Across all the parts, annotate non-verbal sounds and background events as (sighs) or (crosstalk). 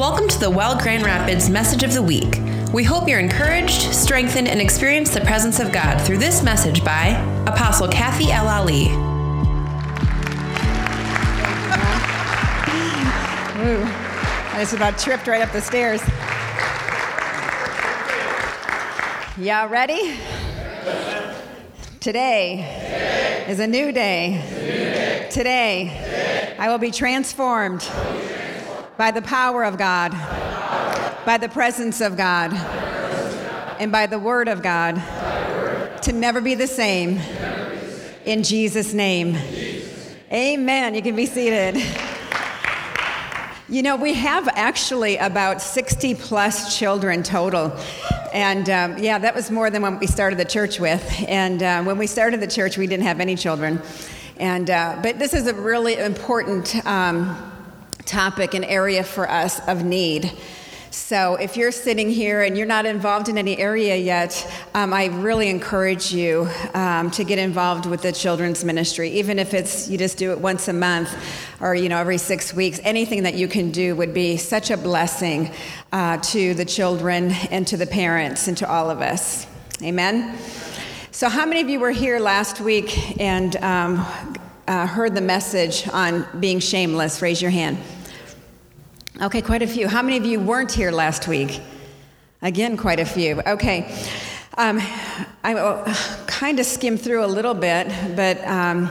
Welcome to the Well Grand Rapids Message of the Week. We hope you're encouraged, strengthened, and experience the presence of God through this message by Apostle Kathy El Ali. I just about tripped right up the stairs. Y'all ready? Today is a new day. Today, I will be transformed by the power of God, by the presence of God, and by the word of God to never be the same. In Jesus' name. Amen. You can be seated. You know, we have actually about 60 plus children total. And um, yeah, that was more than when we started the church with. And uh, when we started the church, we didn't have any children. And, uh, but this is a really important um, topic, an area for us of need. So, if you're sitting here and you're not involved in any area yet, um, I really encourage you um, to get involved with the children's ministry, even if it's you just do it once a month or you know every six weeks. Anything that you can do would be such a blessing uh, to the children and to the parents and to all of us. Amen. So, how many of you were here last week and um, uh, heard the message on being shameless? Raise your hand. Okay, quite a few. How many of you weren't here last week? Again, quite a few. Okay. Um, I kind of skimmed through a little bit, but um,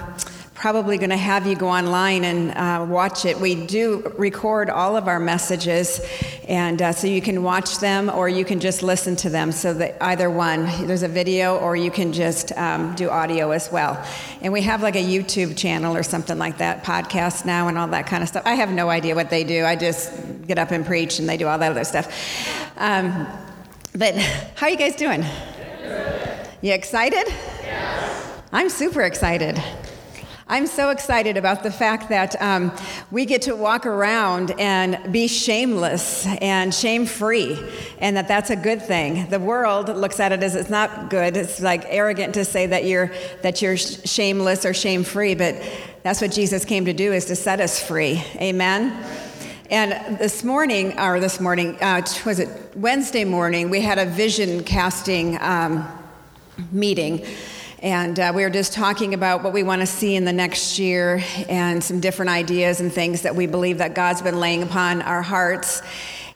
probably going to have you go online and uh, watch it. We do record all of our messages, and uh, so you can watch them or you can just listen to them. So that either one, there's a video or you can just um, do audio as well. And we have like a YouTube channel or something like that, podcast now and all that kind of stuff. I have no idea what they do. I just get up and preach, and they do all that other stuff. Um, but how are you guys doing? You excited? Yes. I'm super excited. I'm so excited about the fact that um, we get to walk around and be shameless and shame free, and that that's a good thing. The world looks at it as it's not good. It's like arrogant to say that you're that you're shameless or shame free, but that's what Jesus came to do is to set us free. Amen. And this morning, or this morning, uh, was it Wednesday morning? We had a vision casting um, meeting. And uh, we were just talking about what we want to see in the next year and some different ideas and things that we believe that God's been laying upon our hearts.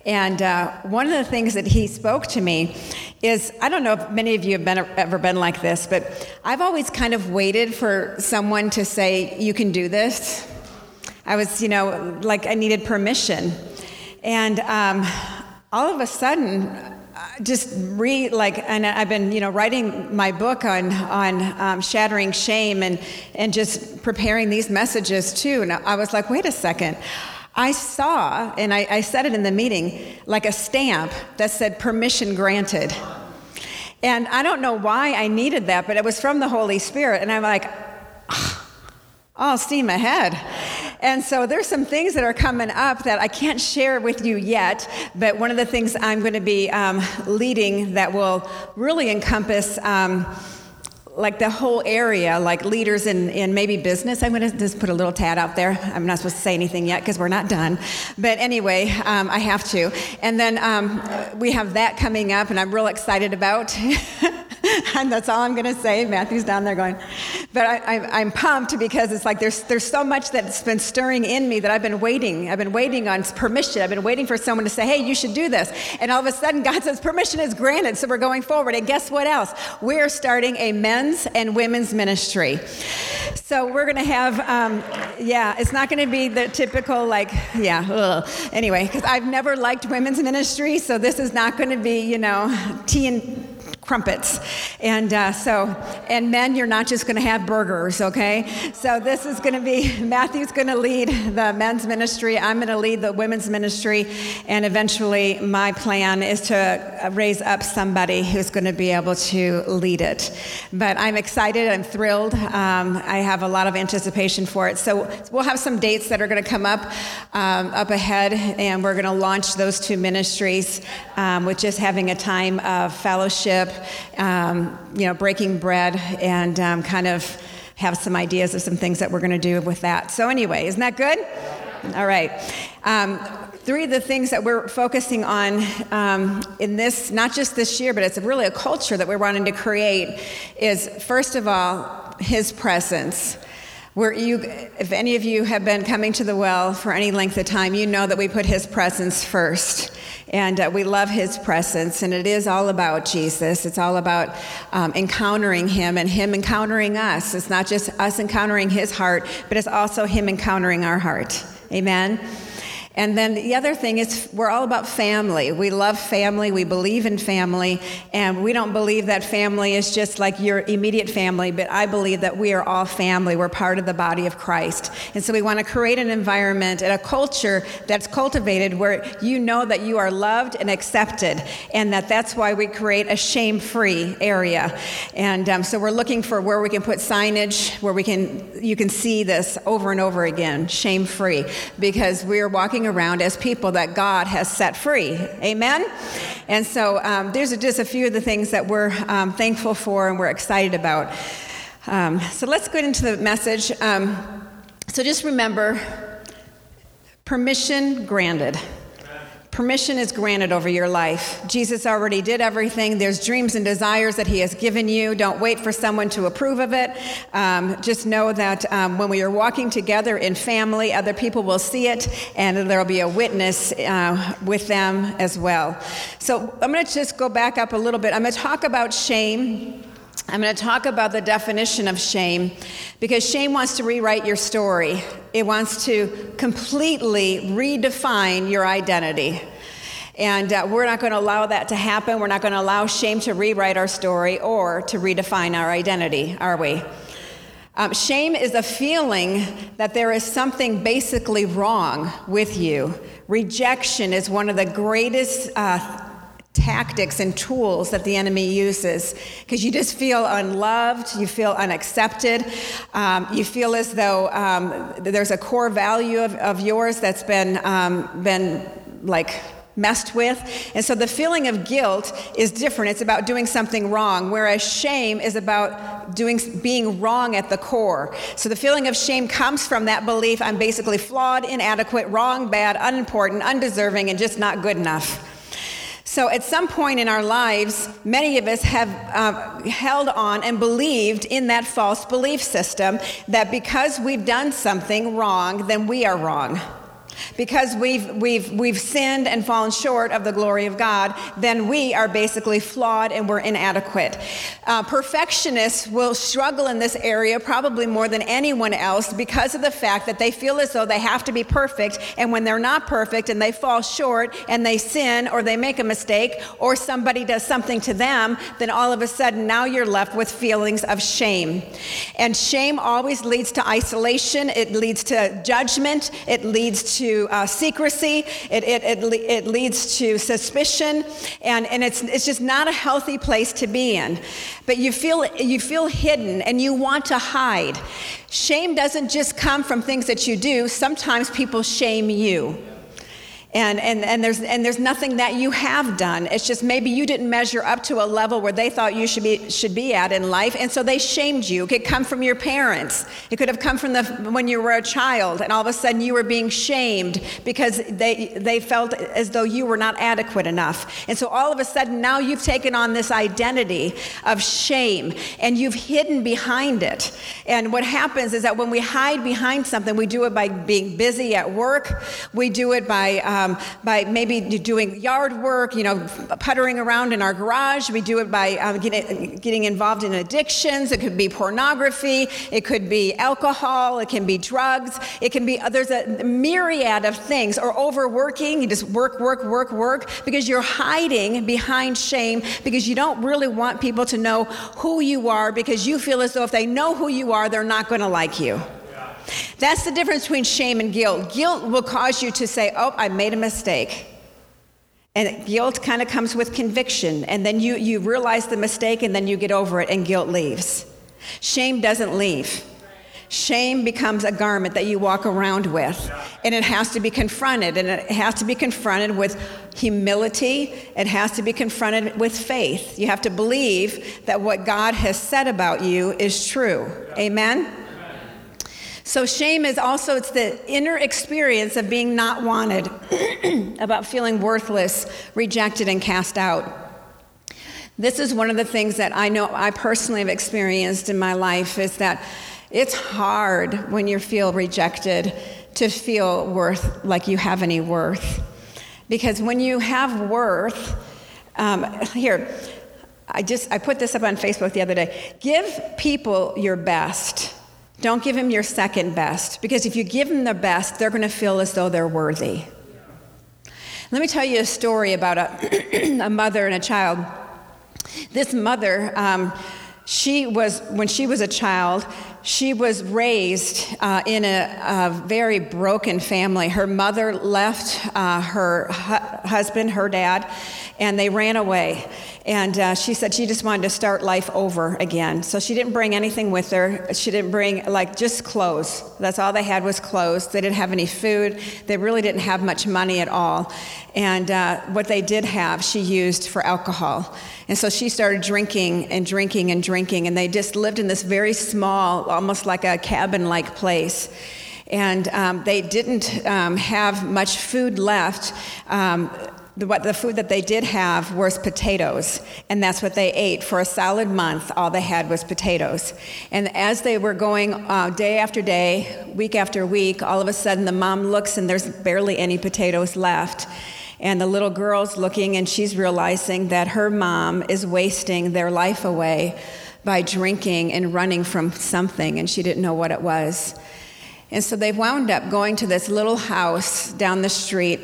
And uh, one of the things that he spoke to me is I don't know if many of you have been, ever been like this, but I've always kind of waited for someone to say, You can do this. I was, you know, like I needed permission. And um, all of a sudden, just read like and i've been you know writing my book on on um, shattering shame and and just preparing these messages too. And i was like wait a second. I saw and I, I said it in the meeting like a stamp that said permission granted. And i don't know why i needed that but it was from the holy spirit. And i'm like oh steam ahead and so there's some things that are coming up that I can't share with you yet, but one of the things I'm going to be um, leading that will really encompass. Um, like the whole area, like leaders in, in maybe business. I'm going to just put a little tad out there. I'm not supposed to say anything yet because we're not done. But anyway, um, I have to. And then um, we have that coming up, and I'm real excited about. (laughs) (laughs) and that's all I'm going to say. Matthew's down there going, but I, am pumped because it's like there's there's so much that's been stirring in me that I've been waiting. I've been waiting on permission. I've been waiting for someone to say, "Hey, you should do this," and all of a sudden, God says permission is granted. So we're going forward. And guess what else? We're starting a men's and women's ministry. So we're going to have, um, yeah, it's not going to be the typical like, yeah. Ugh. Anyway, because I've never liked women's ministry, so this is not going to be, you know, tea and crumpets. And uh, so, and men, you're not just going to have burgers, okay? So this is going to be, (laughs) Matthew's going to lead the men's ministry. I'm going to lead the women's ministry. And eventually, my plan is to raise up somebody who's going to be able to lead it. But I'm excited. I'm thrilled. Um, I have a lot of anticipation for it. So we'll have some dates that are going to come up um, up ahead, and we're going to launch those two ministries um, with just having a time of fellowship um, you know, breaking bread and um, kind of have some ideas of some things that we're going to do with that. So, anyway, isn't that good? All right. Um, three of the things that we're focusing on um, in this, not just this year, but it's really a culture that we're wanting to create, is first of all, His presence. Where you, if any of you have been coming to the well for any length of time, you know that we put His presence first. And uh, we love His presence, and it is all about Jesus. It's all about um, encountering Him and Him encountering us. It's not just us encountering His heart, but it's also Him encountering our heart. Amen. And then the other thing is, we're all about family. We love family, we believe in family, and we don't believe that family is just like your immediate family, but I believe that we are all family. We're part of the body of Christ. And so we want to create an environment and a culture that's cultivated where you know that you are loved and accepted, and that that's why we create a shame free area. And um, so we're looking for where we can put signage, where we can, you can see this over and over again, shame free, because we're walking around as people that God has set free. Amen? And so um, there's just a few of the things that we're um, thankful for and we're excited about. Um, so let's get into the message. Um, so just remember permission granted permission is granted over your life. Jesus already did everything. There's dreams and desires that He has given you. Don't wait for someone to approve of it. Um, just know that um, when we are walking together in family, other people will see it and there will be a witness uh, with them as well. So I'm going to just go back up a little bit. I'm going to talk about shame. I'm going to talk about the definition of shame because shame wants to rewrite your story. It wants to completely redefine your identity. And uh, we're not going to allow that to happen. We're not going to allow shame to rewrite our story or to redefine our identity, are we? Um, shame is a feeling that there is something basically wrong with you. Rejection is one of the greatest uh, tactics and tools that the enemy uses because you just feel unloved, you feel unaccepted, um, you feel as though um, there's a core value of, of yours that's been, um, been like messed with. And so the feeling of guilt is different. It's about doing something wrong, whereas shame is about doing being wrong at the core. So the feeling of shame comes from that belief I'm basically flawed, inadequate, wrong, bad, unimportant, undeserving, and just not good enough. So, at some point in our lives, many of us have uh, held on and believed in that false belief system that because we've done something wrong, then we are wrong because we've, we've, we've sinned and fallen short of the glory of God, then we are basically flawed and we're inadequate. Uh, perfectionists will struggle in this area probably more than anyone else because of the fact that they feel as though they have to be perfect, and when they're not perfect and they fall short and they sin or they make a mistake or somebody does something to them, then all of a sudden now you're left with feelings of shame. And shame always leads to isolation, it leads to judgment, it leads to uh, secrecy, it, it, it, it, leads to suspicion, and, and it's, it's just not a healthy place to be in. But you feel, you feel hidden and you want to hide. Shame doesn't just come from things that you do, sometimes people shame you. And, and, and, there's, and there's nothing that you have done. It's just maybe you didn't measure up to a level where they thought you should be, should be at in life, and so they shamed you. It could come from your parents. It could have come from the, when you were a child, and all of a sudden you were being shamed because they, they felt as though you were not adequate enough. And so all of a sudden now you've taken on this identity of shame, and you've hidden behind it. And what happens is that when we hide behind something, we do it by being busy at work, we do it by um, um, by maybe doing yard work, you know, puttering around in our garage. We do it by um, getting, getting involved in addictions. It could be pornography. It could be alcohol. It can be drugs. It can be, there's a myriad of things. Or overworking. You just work, work, work, work because you're hiding behind shame because you don't really want people to know who you are because you feel as though if they know who you are, they're not going to like you. That's the difference between shame and guilt. Guilt will cause you to say, Oh, I made a mistake. And guilt kind of comes with conviction. And then you, you realize the mistake and then you get over it and guilt leaves. Shame doesn't leave. Shame becomes a garment that you walk around with. And it has to be confronted. And it has to be confronted with humility. It has to be confronted with faith. You have to believe that what God has said about you is true. Amen? So shame is also it's the inner experience of being not wanted, (clears throat) about feeling worthless, rejected and cast out. This is one of the things that I know I personally have experienced in my life is that it's hard when you feel rejected to feel worth like you have any worth. Because when you have worth, um, here, I just I put this up on Facebook the other day. Give people your best don't give them your second best, because if you give them the best, they're going to feel as though they're worthy. Let me tell you a story about a, (clears throat) a mother and a child. This mother, um, she was, when she was a child, she was raised uh, in a, a, very broken family. Her mother left uh, her hu- husband, her dad, and they ran away. And uh, she said she just wanted to start life over again. So she didn't bring anything with her. She didn't bring, like, just clothes. That's all they had was clothes. They didn't have any food. They really didn't have much money at all. And uh, what they did have, she used for alcohol. And so she started drinking and drinking and drinking. And they just lived in this very small, almost like a cabin like place and um, they didn't um, have much food left. Um, the, what, the food that they did have was potatoes, and that's what they ate for a solid month. All they had was potatoes. And as they were going uh, day after day, week after week, all of a sudden the mom looks and there's barely any potatoes left. And the little girl's looking and she's realizing that her mom is wasting their life away by drinking and running from something, and she didn't know what it was. And so they wound up going to this little house down the street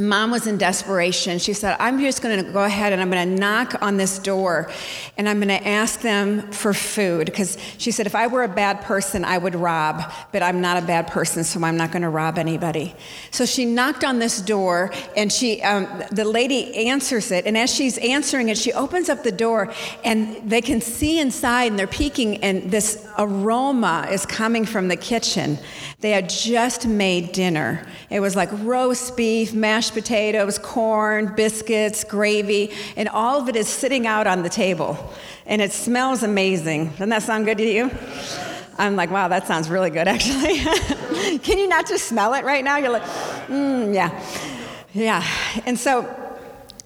mom was in desperation. She said, I'm just going to go ahead and I'm going to knock on this door and I'm going to ask them for food. Because she said, if I were a bad person, I would rob, but I'm not a bad person, so I'm not going to rob anybody. So she knocked on this door and she, um, the lady answers it. And as she's answering it, she opens up the door and they can see inside and they're peeking and this aroma is coming from the kitchen. They had just made dinner. It was like roast beef, mashed potatoes, corn, biscuits, gravy, and all of it is sitting out on the table. And it smells amazing. Doesn't that sound good to you? I'm like, wow, that sounds really good, actually. (laughs) Can you not just smell it right now? You're like, mm, yeah. Yeah. And so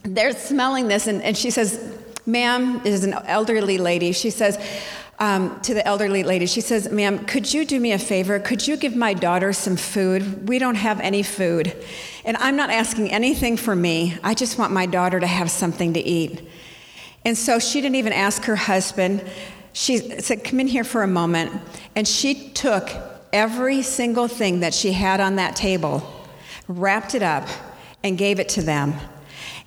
they're smelling this, and, and she says, ma'am, is an elderly lady. She says, um, to the elderly lady. She says, Ma'am, could you do me a favor? Could you give my daughter some food? We don't have any food. And I'm not asking anything for me. I just want my daughter to have something to eat. And so she didn't even ask her husband. She said, Come in here for a moment. And she took every single thing that she had on that table, wrapped it up, and gave it to them.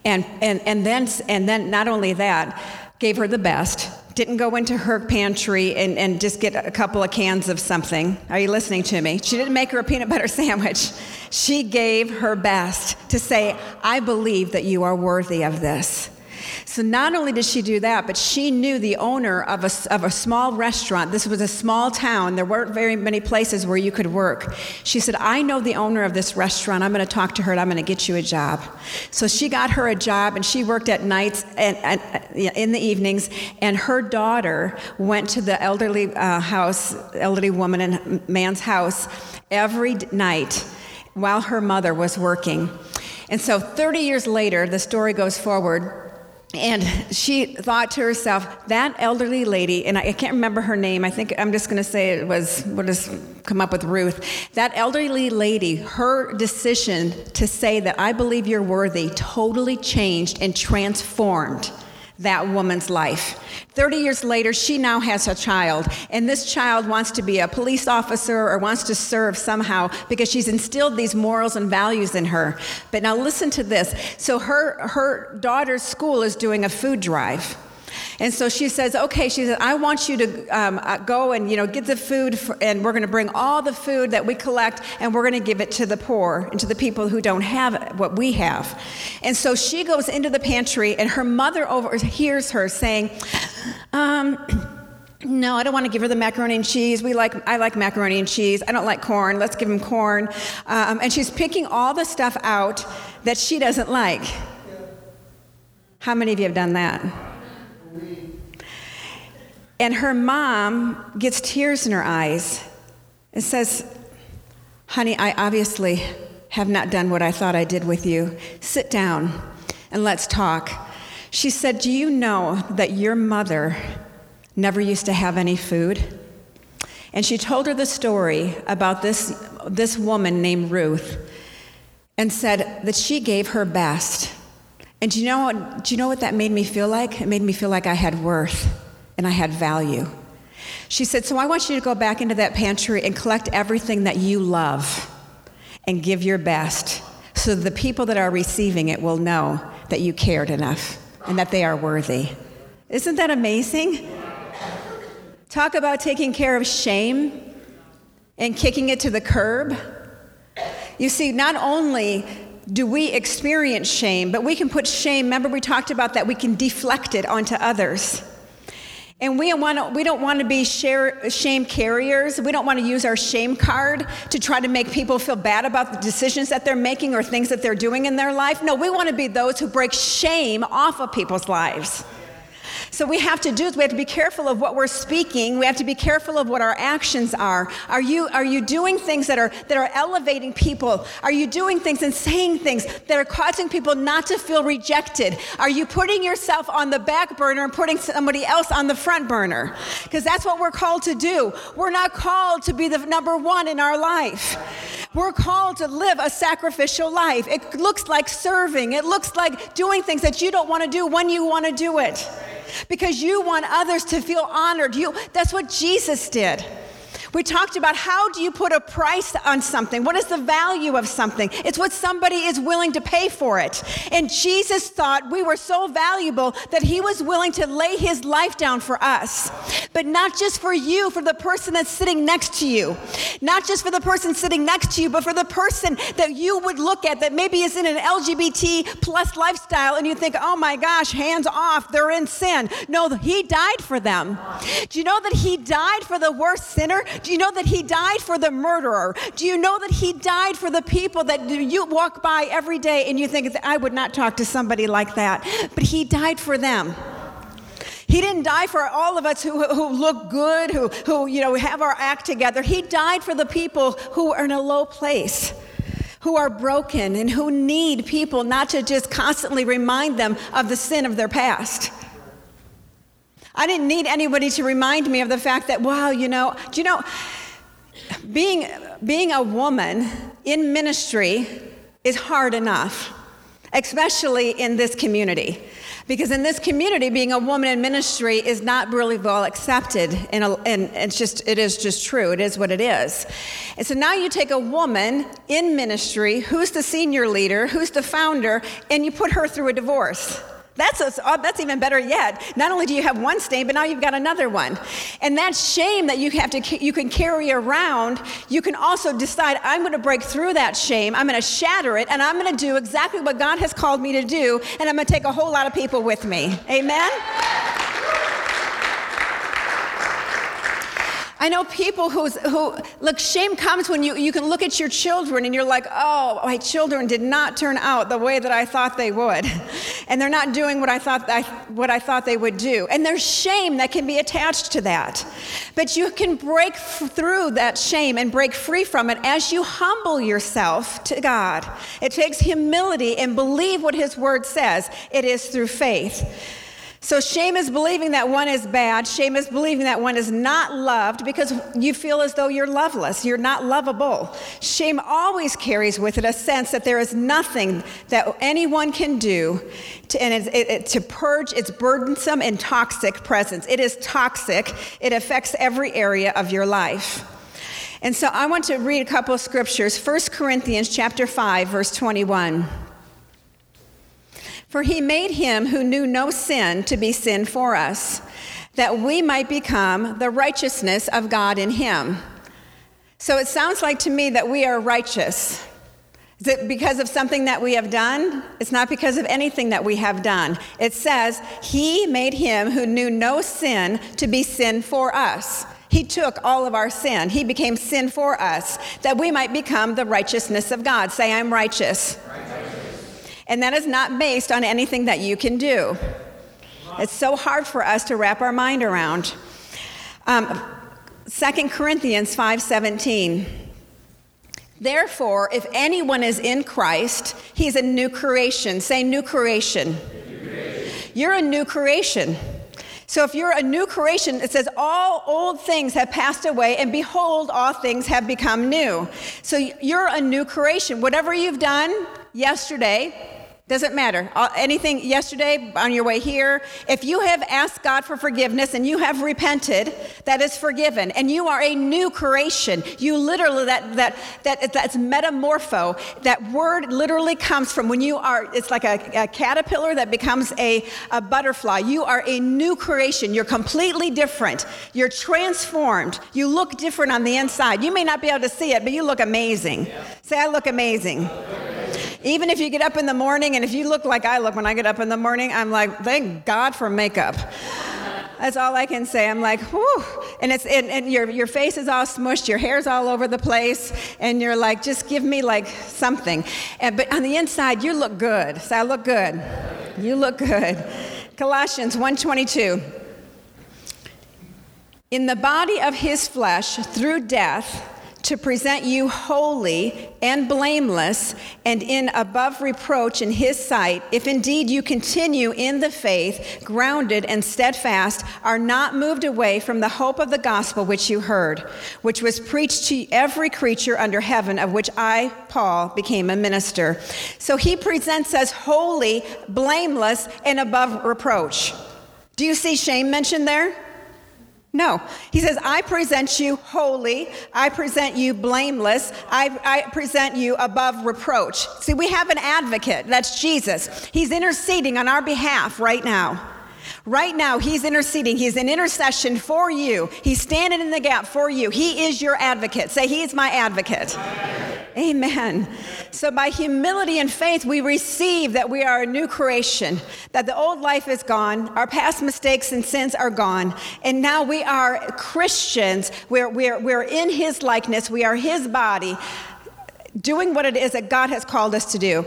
And, and, and, then, and then, not only that, gave her the best, didn't go into her pantry and, and just get a couple of cans of something. Are you listening to me? She didn't make her a peanut butter (laughs) sandwich. She gave her best to say, I believe that you are worthy of this. So not only did she do that, but she knew the owner of a, of a small restaurant. This was a small town. There weren't very many places where you could work. She said, I know the owner of this restaurant. I'm going to talk to her and I'm going to get you a job. So she got her a job and she worked at nights and, and in the evenings. And her daughter went to the elderly uh, house, elderly woman and man's house every night while her mother was working. And so 30 years later, the story goes forward. And she thought to herself, that elderly lady, and I can't remember her name, I think I'm just going to say it was, what has come up with Ruth. That elderly lady, her decision to say that I believe you're worthy totally changed and transformed that woman's life. 30 years later, she now has a child, and this child wants to be a police officer or wants to serve somehow because she's instilled these morals and values in her. But now listen to this. So her, her daughter's school is doing a food drive. And so she says, okay, she says, I want you to um, uh, go and, you know, get the food, for, and we're going to bring all the food that we collect, and we're going to give it to the poor and to the people who don't have what we have. And so she goes into the pantry, and her mother overhears her saying, um, (clears throat) no, I don't want to give her the macaroni and cheese. We like, I like macaroni and cheese. I don't like corn. Let's give him corn. Um, and she's picking all the stuff out that she doesn't like. How many of you have done that? And her mom gets tears in her eyes. It says, Honey, I obviously have not done what I thought I did with you. Sit down and let's talk. She said, Do you know that your mother never used to have any food? And she told her the story about this, this woman named Ruth and said that she gave her best. And do you, know what, do you know what that made me feel like? It made me feel like I had worth and I had value. She said, So I want you to go back into that pantry and collect everything that you love and give your best so the people that are receiving it will know that you cared enough and that they are worthy. Isn't that amazing? Talk about taking care of shame and kicking it to the curb. You see, not only do we experience shame, but we can put shame, remember we talked about that, we can deflect it onto others. And we, want we don't want to be share, shame carriers. We don't want to use our shame card to try to make people feel bad about the decisions that they're making or things that they're doing in their life. No, we want to be those who break shame off of people's lives. So we have to do is we have to be careful of what we're speaking. We have to be careful of what our actions are. Are you are you doing things that are that are elevating people? Are you doing things and saying things that are causing people not to feel rejected? Are you putting yourself on the back burner and putting somebody else on the front burner? Because that's what we're called to do. We're not called to be the number one in our life. We're called to live a sacrificial life. It looks like serving. It looks like doing things that you don't want to do when you want to do it because you want others to feel honored. You, that's what Jesus did. We talked about how do you put a price on something? What is the value of something? It's what somebody is willing to pay for it. And Jesus thought we were so valuable that he was willing to lay his life down for us. But not just for you, for the person that's sitting next to you. Not just for the person sitting next to you, but for the person that you would look at that maybe is in an LGBT plus lifestyle and you think, oh my gosh, hands off, they're in sin. No, he died for them. Do you know that he died for the worst sinner? Do you know that he died for the murderer? Do you know that he died for the people that you walk by every day and you think, I would not talk to somebody like that? But he died for them. He didn't die for all of us who, who look good, who, who you know, have our act together. He died for the people who are in a low place, who are broken, and who need people not to just constantly remind them of the sin of their past. I didn't need anybody to remind me of the fact that, wow, you know, do you know, being, being a woman in ministry is hard enough, especially in this community. Because in this community, being a woman in ministry is not really well accepted, and, and it's just, it is just true. It is what it is. And so now you take a woman in ministry who's the senior leader, who's the founder, and you put her through a divorce. That's, a, uh, that's even better yet. Not only do you have one stain, but now you've got another one. And that shame that you have to you can carry around, you can also decide I'm going to break through that shame. I'm going to shatter it, and I'm going to do exactly what God has called me to do, and I'm going to take a whole lot of people with me. Amen. I know people who's, who, look, shame comes when you, you can look at your children and you're like, oh, my children did not turn out the way that I thought they would. (laughs) And they're not doing what I thought, I, what I thought they would do. And there's shame that can be attached to that. But you can break through that shame and break free from it as you humble yourself to God. It takes humility and believe what His Word says. It is through faith. So, shame is believing that one is bad. Shame is believing that one is not loved because you feel as though you're loveless. You're not lovable. Shame always carries with it a sense that there is nothing that anyone can do to, and it, it, to purge its burdensome and toxic presence. It is toxic, it affects every area of your life. And so, I want to read a couple of scriptures 1 Corinthians chapter 5, verse 21. For he made him who knew no sin to be sin for us, that we might become the righteousness of God in him. So it sounds like to me that we are righteous. Is it because of something that we have done? It's not because of anything that we have done. It says, He made him who knew no sin to be sin for us. He took all of our sin. He became sin for us, that we might become the righteousness of God. Say, I'm righteous. righteous. And that is not based on anything that you can do. It's so hard for us to wrap our mind around. Um, 2 Corinthians 5:17. Therefore, if anyone is in Christ, he's a new creation. Say new creation. New creation. You're a new creation. So if you're a new creation, it says, All old things have passed away, and behold, all things have become new. So you're a new creation. Whatever you've done yesterday, doesn't matter. Uh, anything yesterday on your way here, if you have asked God for forgiveness and you have repented, that is forgiven. And you are a new creation. You literally, that, that, that, that's metamorpho. That word literally comes from when you are, it's like a, a caterpillar that becomes a, a butterfly. You are a new creation. You're completely different. You're transformed. You look different on the inside. You may not be able to see it, but you look amazing. Say, I look amazing. Even if you get up in the morning and if you look like I look when I get up in the morning, I'm like, thank God for makeup. That's all I can say. I'm like, whew. And, it's, and, and, your, your face is all smushed, your hair's all over the place, and you're like, just give me like something. And, but on the inside, you look good. So I look good. You look good. Colossians 1:22. In the body of his flesh, through death, to present you holy and blameless and in above reproach in his sight, if indeed you continue in the faith, grounded and steadfast, are not moved away from the hope of the gospel which you heard, which was preached to every creature under heaven, of which I, Paul, became a minister. So he presents us holy, blameless, and above reproach. Do you see shame mentioned there? No. He says, I present you holy. I present you blameless. I, I, present you above reproach. See, we have an advocate. That's Jesus. He's interceding on our behalf right now. Right now, He's interceding. He's an intercession for you. He's standing in the gap for you. He is your advocate. Say, He's my advocate. Amen. So, by humility and faith, we receive that we are a new creation, that the old life is gone, our past mistakes and sins are gone, and now we are Christians. We're, we're, we're in His likeness, we are His body, doing what it is that God has called us to do.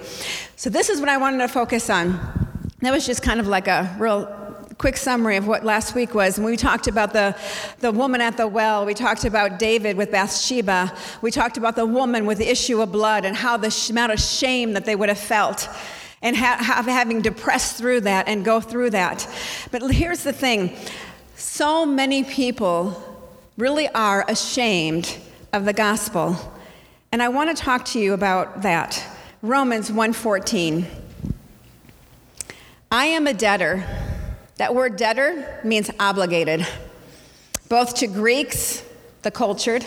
So, this is what I wanted to focus on. That was just kind of like a real quick summary of what last week was. When we talked about the, the woman at the well, we talked about David with Bathsheba, we talked about the woman with the issue of blood and how the amount of shame that they would have felt and ha- having to press through that and go through that. But here's the thing so many people really are ashamed of the gospel. And I want to talk to you about that. Romans 1:14. I am a debtor that word debtor means obligated, both to Greeks, the cultured,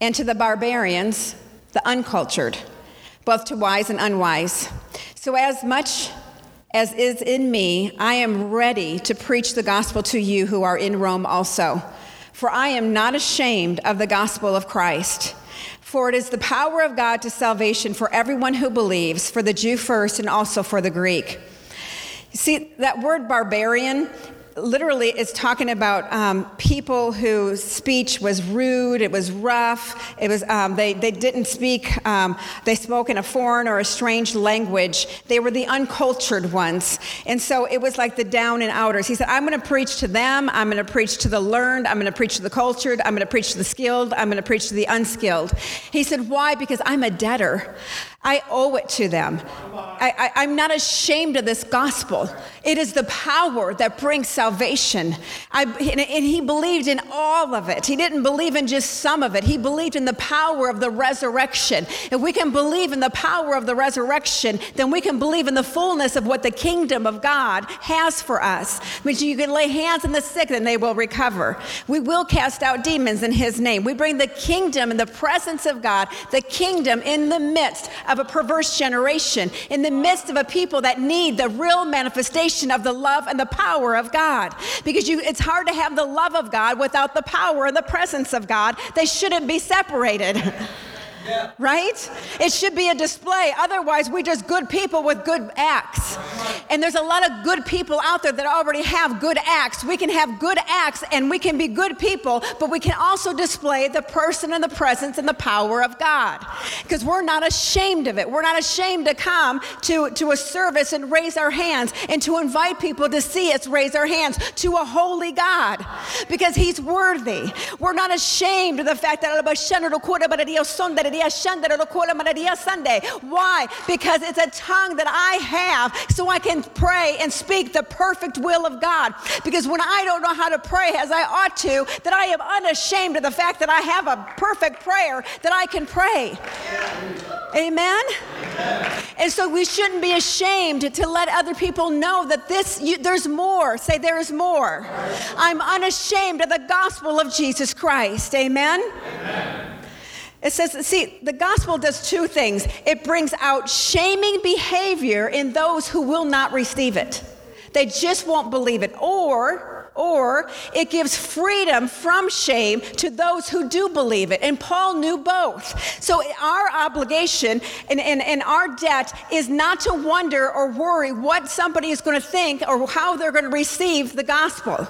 and to the barbarians, the uncultured, both to wise and unwise. So, as much as is in me, I am ready to preach the gospel to you who are in Rome also. For I am not ashamed of the gospel of Christ. For it is the power of God to salvation for everyone who believes, for the Jew first and also for the Greek. See, that word barbarian literally is talking about um, people whose speech was rude, it was rough, it was, um, they, they didn't speak, um, they spoke in a foreign or a strange language. They were the uncultured ones. And so it was like the down and outers. He said, I'm going to preach to them, I'm going to preach to the learned, I'm going to preach to the cultured, I'm going to preach to the skilled, I'm going to preach to the unskilled. He said, Why? Because I'm a debtor. I owe it to them. I, am not ashamed of this gospel. It is the power that brings salvation. I, and he believed in all of it. He didn't believe in just some of it. He believed in the power of the resurrection. If we can believe in the power of the resurrection, then we can believe in the fullness of what the kingdom of God has for us. Which you can lay hands on the sick and they will recover. We will cast out demons in his name. We bring the kingdom and the presence of God, the kingdom in the midst of of a perverse generation, in the midst of a people that need the real manifestation of the love and the power of God. Because you, it's hard to have the love of God without the power and the presence of God. They shouldn't be separated. (laughs) Right? It should be a display. Otherwise, we're just good people with good acts. And there's a lot of good people out there that already have good acts. We can have good acts and we can be good people, but we can also display the person and the presence and the power of God. Because we're not ashamed of it. We're not ashamed to come to, to a service and raise our hands and to invite people to see us raise our hands to a holy God because He's worthy. We're not ashamed of the fact that Sunday. Why? Because it's a tongue that I have so I can pray and speak the perfect will of God. Because when I don't know how to pray as I ought to, that I am unashamed of the fact that I have a perfect prayer that I can pray. Amen? And so we shouldn't be ashamed to let other people know that this you, there's more. Say there is more. I'm unashamed of the gospel of Jesus Christ. Amen. Amen. It says, see, the gospel does two things. It brings out shaming behavior in those who will not receive it. They just won't believe it. Or or it gives freedom from shame to those who do believe it. And Paul knew both. So our obligation and, and, and our debt is not to wonder or worry what somebody is going to think or how they're going to receive the gospel.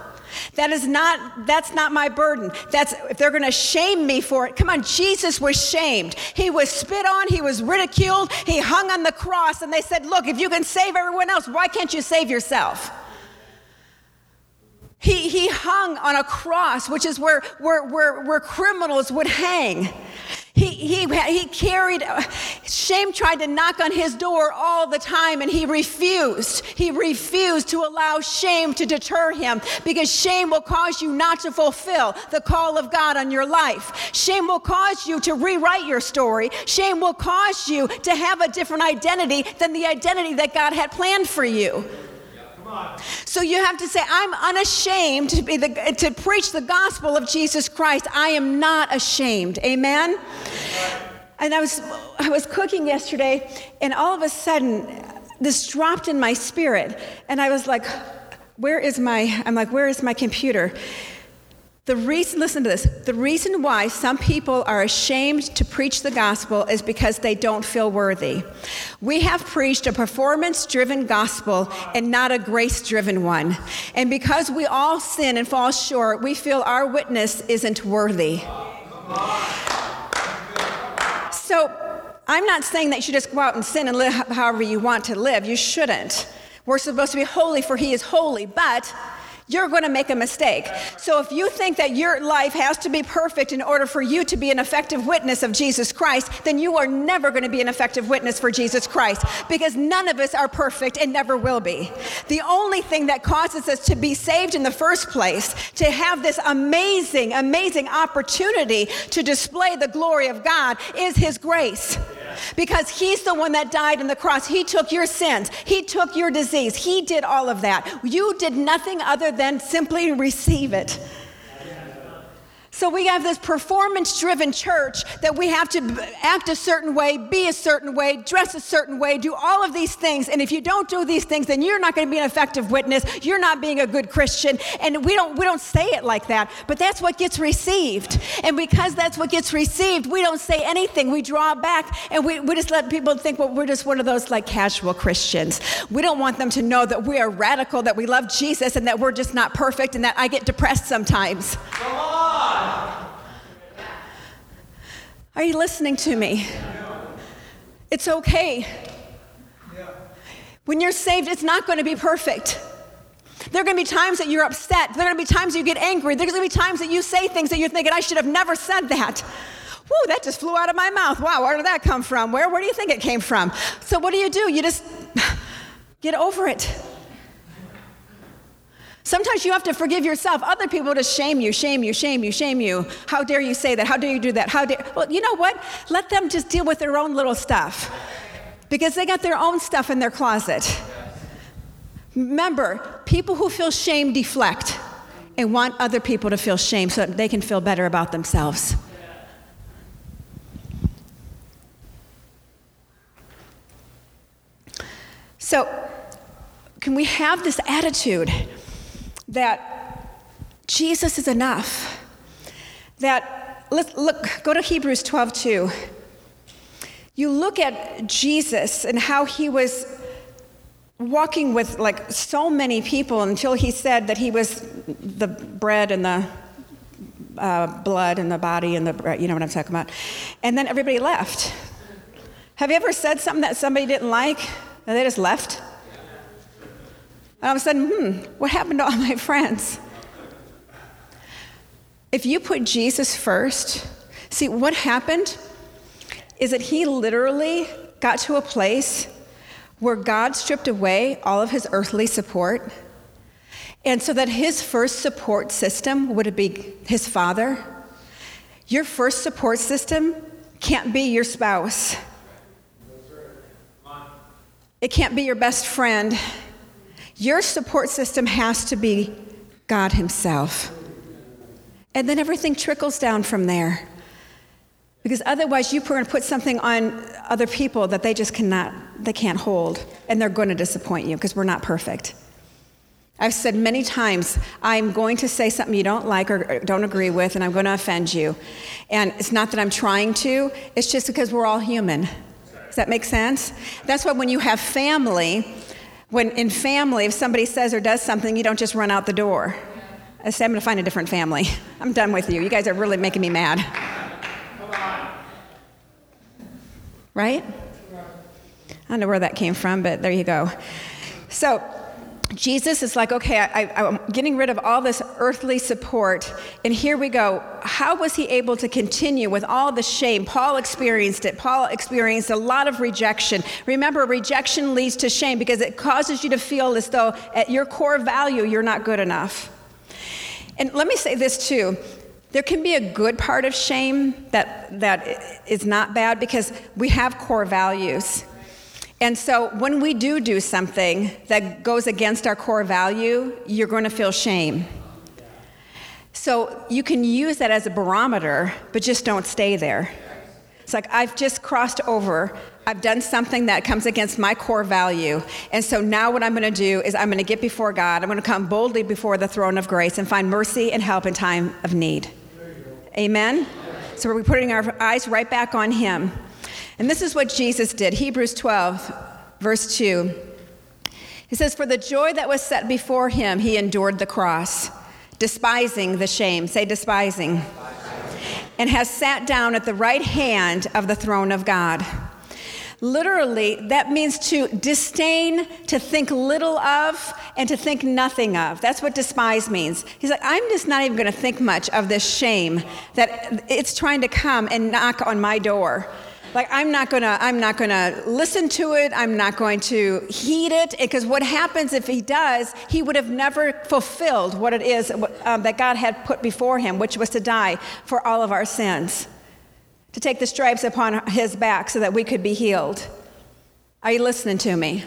That is not, that's not my burden. That's, if they're going to shame me for it, come on, Jesus was shamed. He was spit on, he was ridiculed, he hung on the cross, and they said, Look, if you can save everyone else, why can't you save yourself? He, he hung on a cross, which is where, where, where, where criminals would hang. He, he, he carried, uh, shame tried to knock on his door all the time, and he refused. He refused to allow shame to deter him because shame will cause you not to fulfill the call of God on your life. Shame will cause you to rewrite your story. Shame will cause you to have a different identity than the identity that God had planned for you. So you have to say, I'm unashamed to, be the, to preach the gospel of Jesus Christ. I am not ashamed. Amen? And I was, I was cooking yesterday, and all of a sudden, this dropped in my spirit. And I was like, where is my, I'm like, where is my computer? The reason, listen to this, the reason why some people are ashamed to preach the gospel is because they don't feel worthy. We have preached a performance driven gospel and not a grace driven one. And because we all sin and fall short, we feel our witness isn't worthy. So I'm not saying that you should just go out and sin and live however you want to live. You shouldn't. We're supposed to be holy, for He is holy. But you're going to make a mistake. So if you think that your life has to be perfect in order for you to be an effective witness of Jesus Christ, then you are never going to be an effective witness for Jesus Christ because none of us are perfect and never will be. The only thing that causes us to be saved in the first place, to have this amazing, amazing opportunity to display the glory of God, is His grace because he's the one that died on the cross. He took your sins, he took your disease, he did all of that. You did nothing other than simply receive it. So we have this performance driven church that we have to act a certain way, be a certain way, dress a certain way, do all of these things. And if you don't do these things, then you're not going to be an effective witness. You're not being a good Christian. And we don't, we don't say it like that, but that's what gets received. And because that's what gets received, we don't say anything. We draw back and we, we just let people think, well, we're just one of those like casual Christians. We don't want them to know that we are radical, that we love Jesus, and that we're just not perfect, and that I get depressed sometimes. Come on. Are you listening to me? It's okay. When you're saved, it's not going to be perfect. There are going to be times that you're upset. There are going to be times you get angry. There's going to be times that you say things that you're thinking, I should have never said that. Whoa, that just flew out of my mouth. Wow, where did that come from? Where, where do you think it came from? So, what do you do? You just (sighs) get over it. Sometimes you have to forgive yourself. Other people just shame you, shame you, shame you, shame you. How dare you say that? How dare you do that? How dare Well, you know what? Let them just deal with their own little stuff. Because they got their own stuff in their closet. Remember, people who feel shame deflect and want other people to feel shame so that they can feel better about themselves. So, can we have this attitude? That Jesus is enough. That, look, look go to Hebrews 12 2. you look at Jesus and how he was walking with like so many people until he said that he was the bread and the uh, blood and the body and the you know what I'm talking about. And then everybody left. Have you ever said something that somebody didn't like and they just left? And all of a sudden, hmm, what happened to all my friends? If you put Jesus first, see what happened is that he literally got to a place where God stripped away all of his earthly support. And so that his first support system would be his father. Your first support system can't be your spouse, it can't be your best friend. Your support system has to be God Himself. And then everything trickles down from there. Because otherwise, you're going to put something on other people that they just cannot, they can't hold. And they're going to disappoint you because we're not perfect. I've said many times, I'm going to say something you don't like or don't agree with, and I'm going to offend you. And it's not that I'm trying to, it's just because we're all human. Does that make sense? That's why when you have family, when in family, if somebody says or does something, you don't just run out the door. I say, I'm going to find a different family. (laughs) I'm done with you. You guys are really making me mad. Right? I don't know where that came from, but there you go. So, Jesus is like, okay, I, am getting rid of all this earthly support, and here we go. How was he able to continue with all the shame? Paul experienced it. Paul experienced a lot of rejection. Remember, rejection leads to shame because it causes you to feel as though at your core value, you're not good enough. And let me say this too. There can be a good part of shame that, that is not bad because we have core values. And so when we do do something that goes against our core value, you're going to feel shame. So you can use that as a barometer, but just don't stay there. It's like I've just crossed over. I've done something that comes against my core value. And so now what I'm going to do is I'm going to get before God. I'm going to come boldly before the throne of grace and find mercy and help in time of need. Amen? So we're putting our eyes right back on Him. And this is what Jesus did Hebrews 12, verse 2. He says, For the joy that was set before him, he endured the cross, despising the shame. Say, despising. And has sat down at the right hand of the throne of God. Literally, that means to disdain, to think little of, and to think nothing of. That's what despise means. He's like, I'm just not even going to think much of this shame that it's trying to come and knock on my door like i'm not gonna i'm not gonna listen to it. I'm not going to heed it. Because what happens if he does he would have never fulfilled what it is um, that god had put before him which was to die for all of our sins to take the stripes upon his back so that we could be healed. Are you listening to me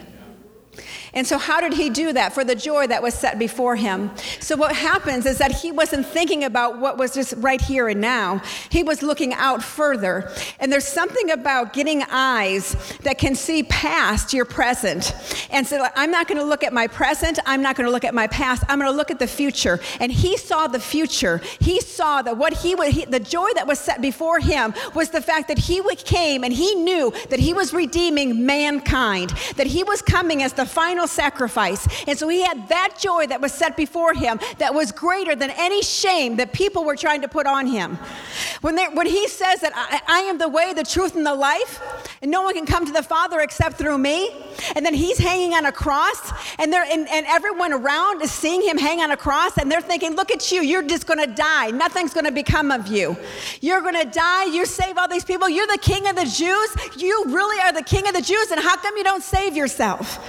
and so, how did he do that? For the joy that was set before him. So, what happens is that he wasn't thinking about what was just right here and now, he was looking out further. And there's something about getting eyes that can see past your present. And so, I'm not going to look at my present, I'm not going to look at my past, I'm going to look at the future. And he saw the future. He saw that what he would, he, the joy that was set before him was the fact that he came and he knew that he was redeeming mankind, that he was coming as the final final sacrifice. And so he had that joy that was set before him that was greater than any shame that people were trying to put on him. When, they, when he says that I, I am the way, the truth, and the life, and no one can come to the Father except through me, and then he's hanging on a cross, and, they're, and, and everyone around is seeing him hang on a cross, and they're thinking, Look at you, you're just gonna die. Nothing's gonna become of you. You're gonna die, you save all these people, you're the king of the Jews, you really are the king of the Jews, and how come you don't save yourself?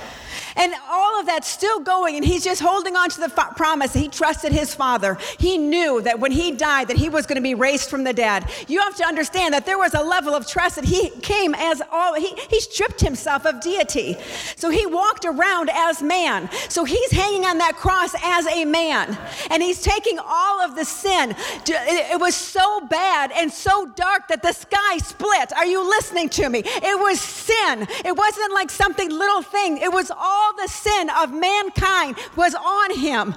And all of that's still going, and he's just holding on to the fa- promise. He trusted his father. He knew that when he died, that he was going to be raised from the dead. You have to understand that there was a level of trust that he came as all, he, he stripped himself of deity. So he walked around as man. So he's hanging on that cross as a man. And he's taking all of the sin. It was so bad and so dark that the sky split. Are you listening to me? It was sin. It wasn't like something little thing. It was all the sin of mankind was on him.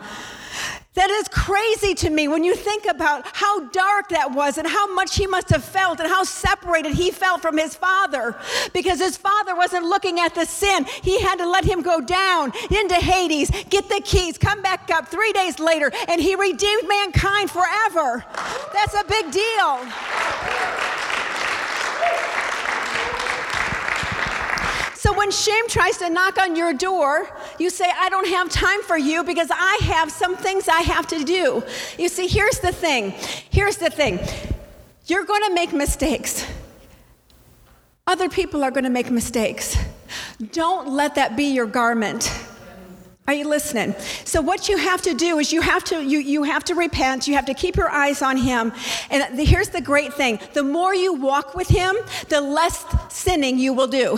That is crazy to me when you think about how dark that was and how much he must have felt and how separated he felt from his father because his father wasn't looking at the sin. He had to let him go down into Hades, get the keys, come back up three days later, and he redeemed mankind forever. That's a big deal. So when shame tries to knock on your door, you say, I don't have time for you because I have some things I have to do. You see, here's the thing. Here's the thing. You're going to make mistakes. Other people are going to make mistakes. Don't let that be your garment. Are you listening? So what you have to do is you have to you, you have to repent, you have to keep your eyes on him. And the, here's the great thing. The more you walk with him, the less sinning you will do.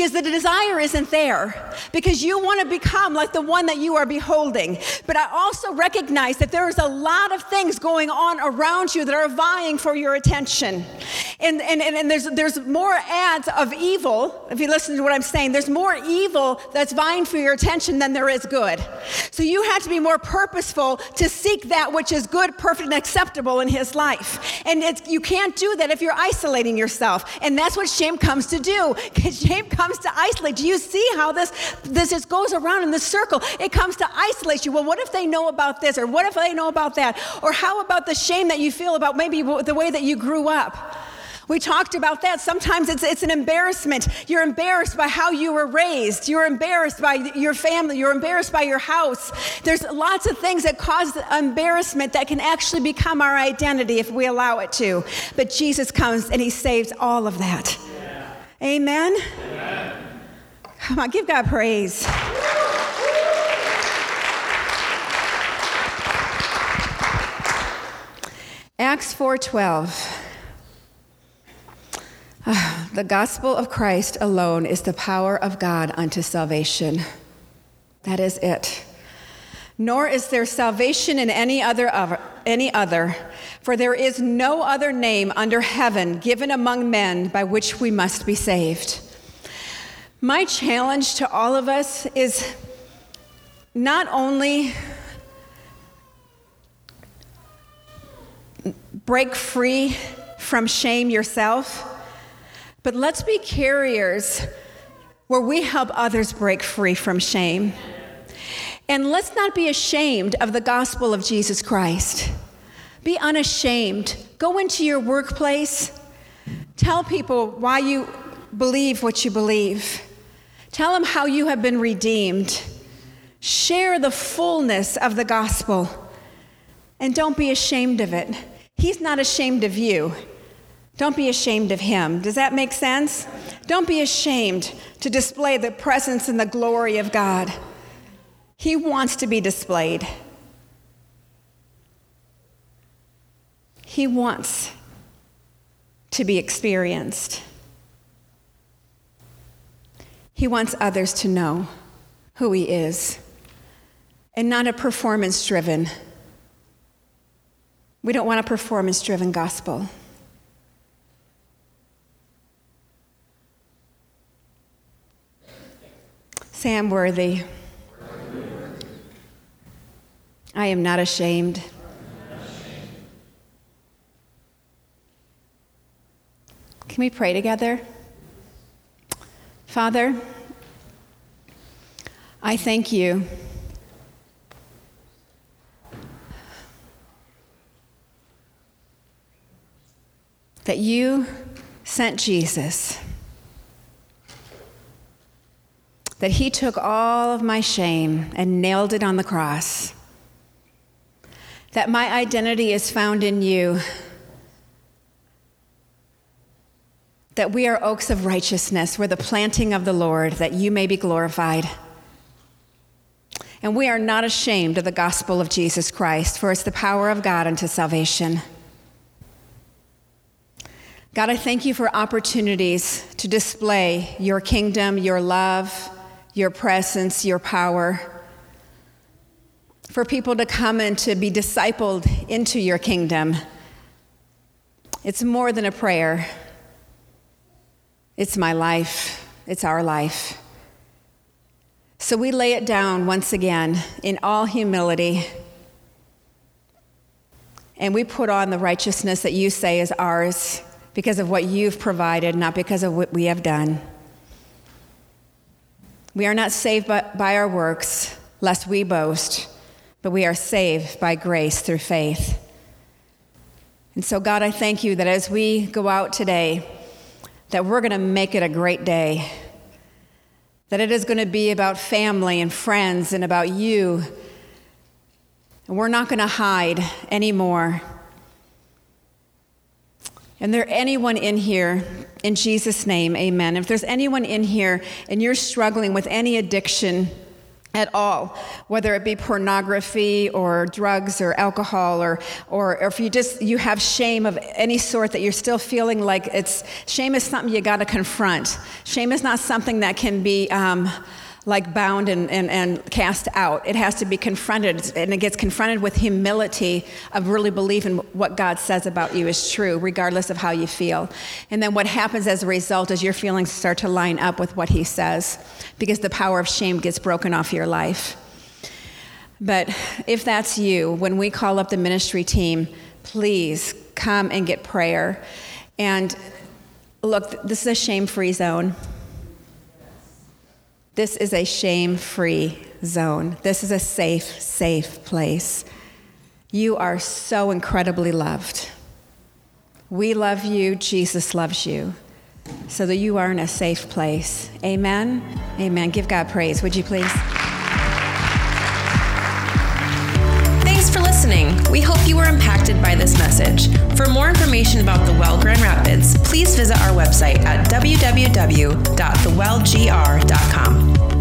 Because the desire isn't there. Because you want to become like the one that you are beholding. But I also recognize that there is a lot of things going on around you that are vying for your attention. And, and, and, and there's, there's more ads of evil, if you listen to what I'm saying, there's more evil that's vying for your attention than there is good. So you have to be more purposeful to seek that which is good, perfect, and acceptable in His life. And you can't do that if you're isolating yourself. And that's what shame comes to do. Because shame comes to isolate. Do you see how this, this goes around in this circle? It comes to isolate you. Well, what if they know about this? Or what if they know about that? Or how about the shame that you feel about maybe the way that you grew up? We talked about that. Sometimes it's, it's an embarrassment. You're embarrassed by how you were raised. You're embarrassed by your family. You're embarrassed by your house. There's lots of things that cause embarrassment that can actually become our identity if we allow it to. But Jesus comes and he saves all of that. Amen? Amen. Come on, give God praise. Acts 4:12 (sighs) The gospel of Christ alone is the power of God unto salvation. That is it. Nor is there salvation in any other, any other, for there is no other name under heaven given among men by which we must be saved. My challenge to all of us is not only break free from shame yourself, but let's be carriers where we help others break free from shame. And let's not be ashamed of the gospel of Jesus Christ. Be unashamed. Go into your workplace. Tell people why you believe what you believe. Tell them how you have been redeemed. Share the fullness of the gospel. And don't be ashamed of it. He's not ashamed of you. Don't be ashamed of him. Does that make sense? Don't be ashamed to display the presence and the glory of God. He wants to be displayed. He wants to be experienced. He wants others to know who He is and not a performance driven. We don't want a performance driven gospel. Sam Worthy. I am not ashamed. Can we pray together? Father, I thank you. That you sent Jesus, that he took all of my shame and nailed it on the cross that my identity is found in you, that we are oaks of righteousness, we're the planting of the Lord, that you may be glorified. And we are not ashamed of the gospel of Jesus Christ, for it's the power of God unto salvation. God, I thank you for opportunities to display your kingdom, your love, your presence, your power for people to come and to be discipled into your kingdom. It's more than a prayer, it's my life, it's our life. So we lay it down once again in all humility And we put on the righteousness that you say is ours because of what you've provided, not because of what we have done. We are not saved by, by our works, lest we boast, but we are saved by grace through faith. And so, God, I thank you that as we go out today, that we're going to make it a great day. That it is going to be about family and friends and about you. And we're not going to hide anymore. And there anyone in here, in Jesus' name, amen. If there's anyone in here and you're struggling with any addiction, at all, whether it be pornography or drugs or alcohol or, or, or, if you just you have shame of any sort that you're still feeling like it's shame is something you got to confront. Shame is not something that can be um, like bound and, and, and cast out. It has to be confronted, and it gets confronted with humility of really believing what God says about you is true, regardless of how you feel. And then what happens as a result is your feelings start to line up with what He says, because the power of shame gets broken off your life. But if that's you, when we call up the ministry team, please come and get prayer. And look, this is a shame free zone. This is a shame free zone. This is a safe, safe place. You are so incredibly loved. We love you, Jesus loves you, so that you are in a safe place. Amen. Amen. Give God praise, would you please? Impacted by this message. For more information about the Well Grand Rapids, please visit our website at www.thewellgr.com.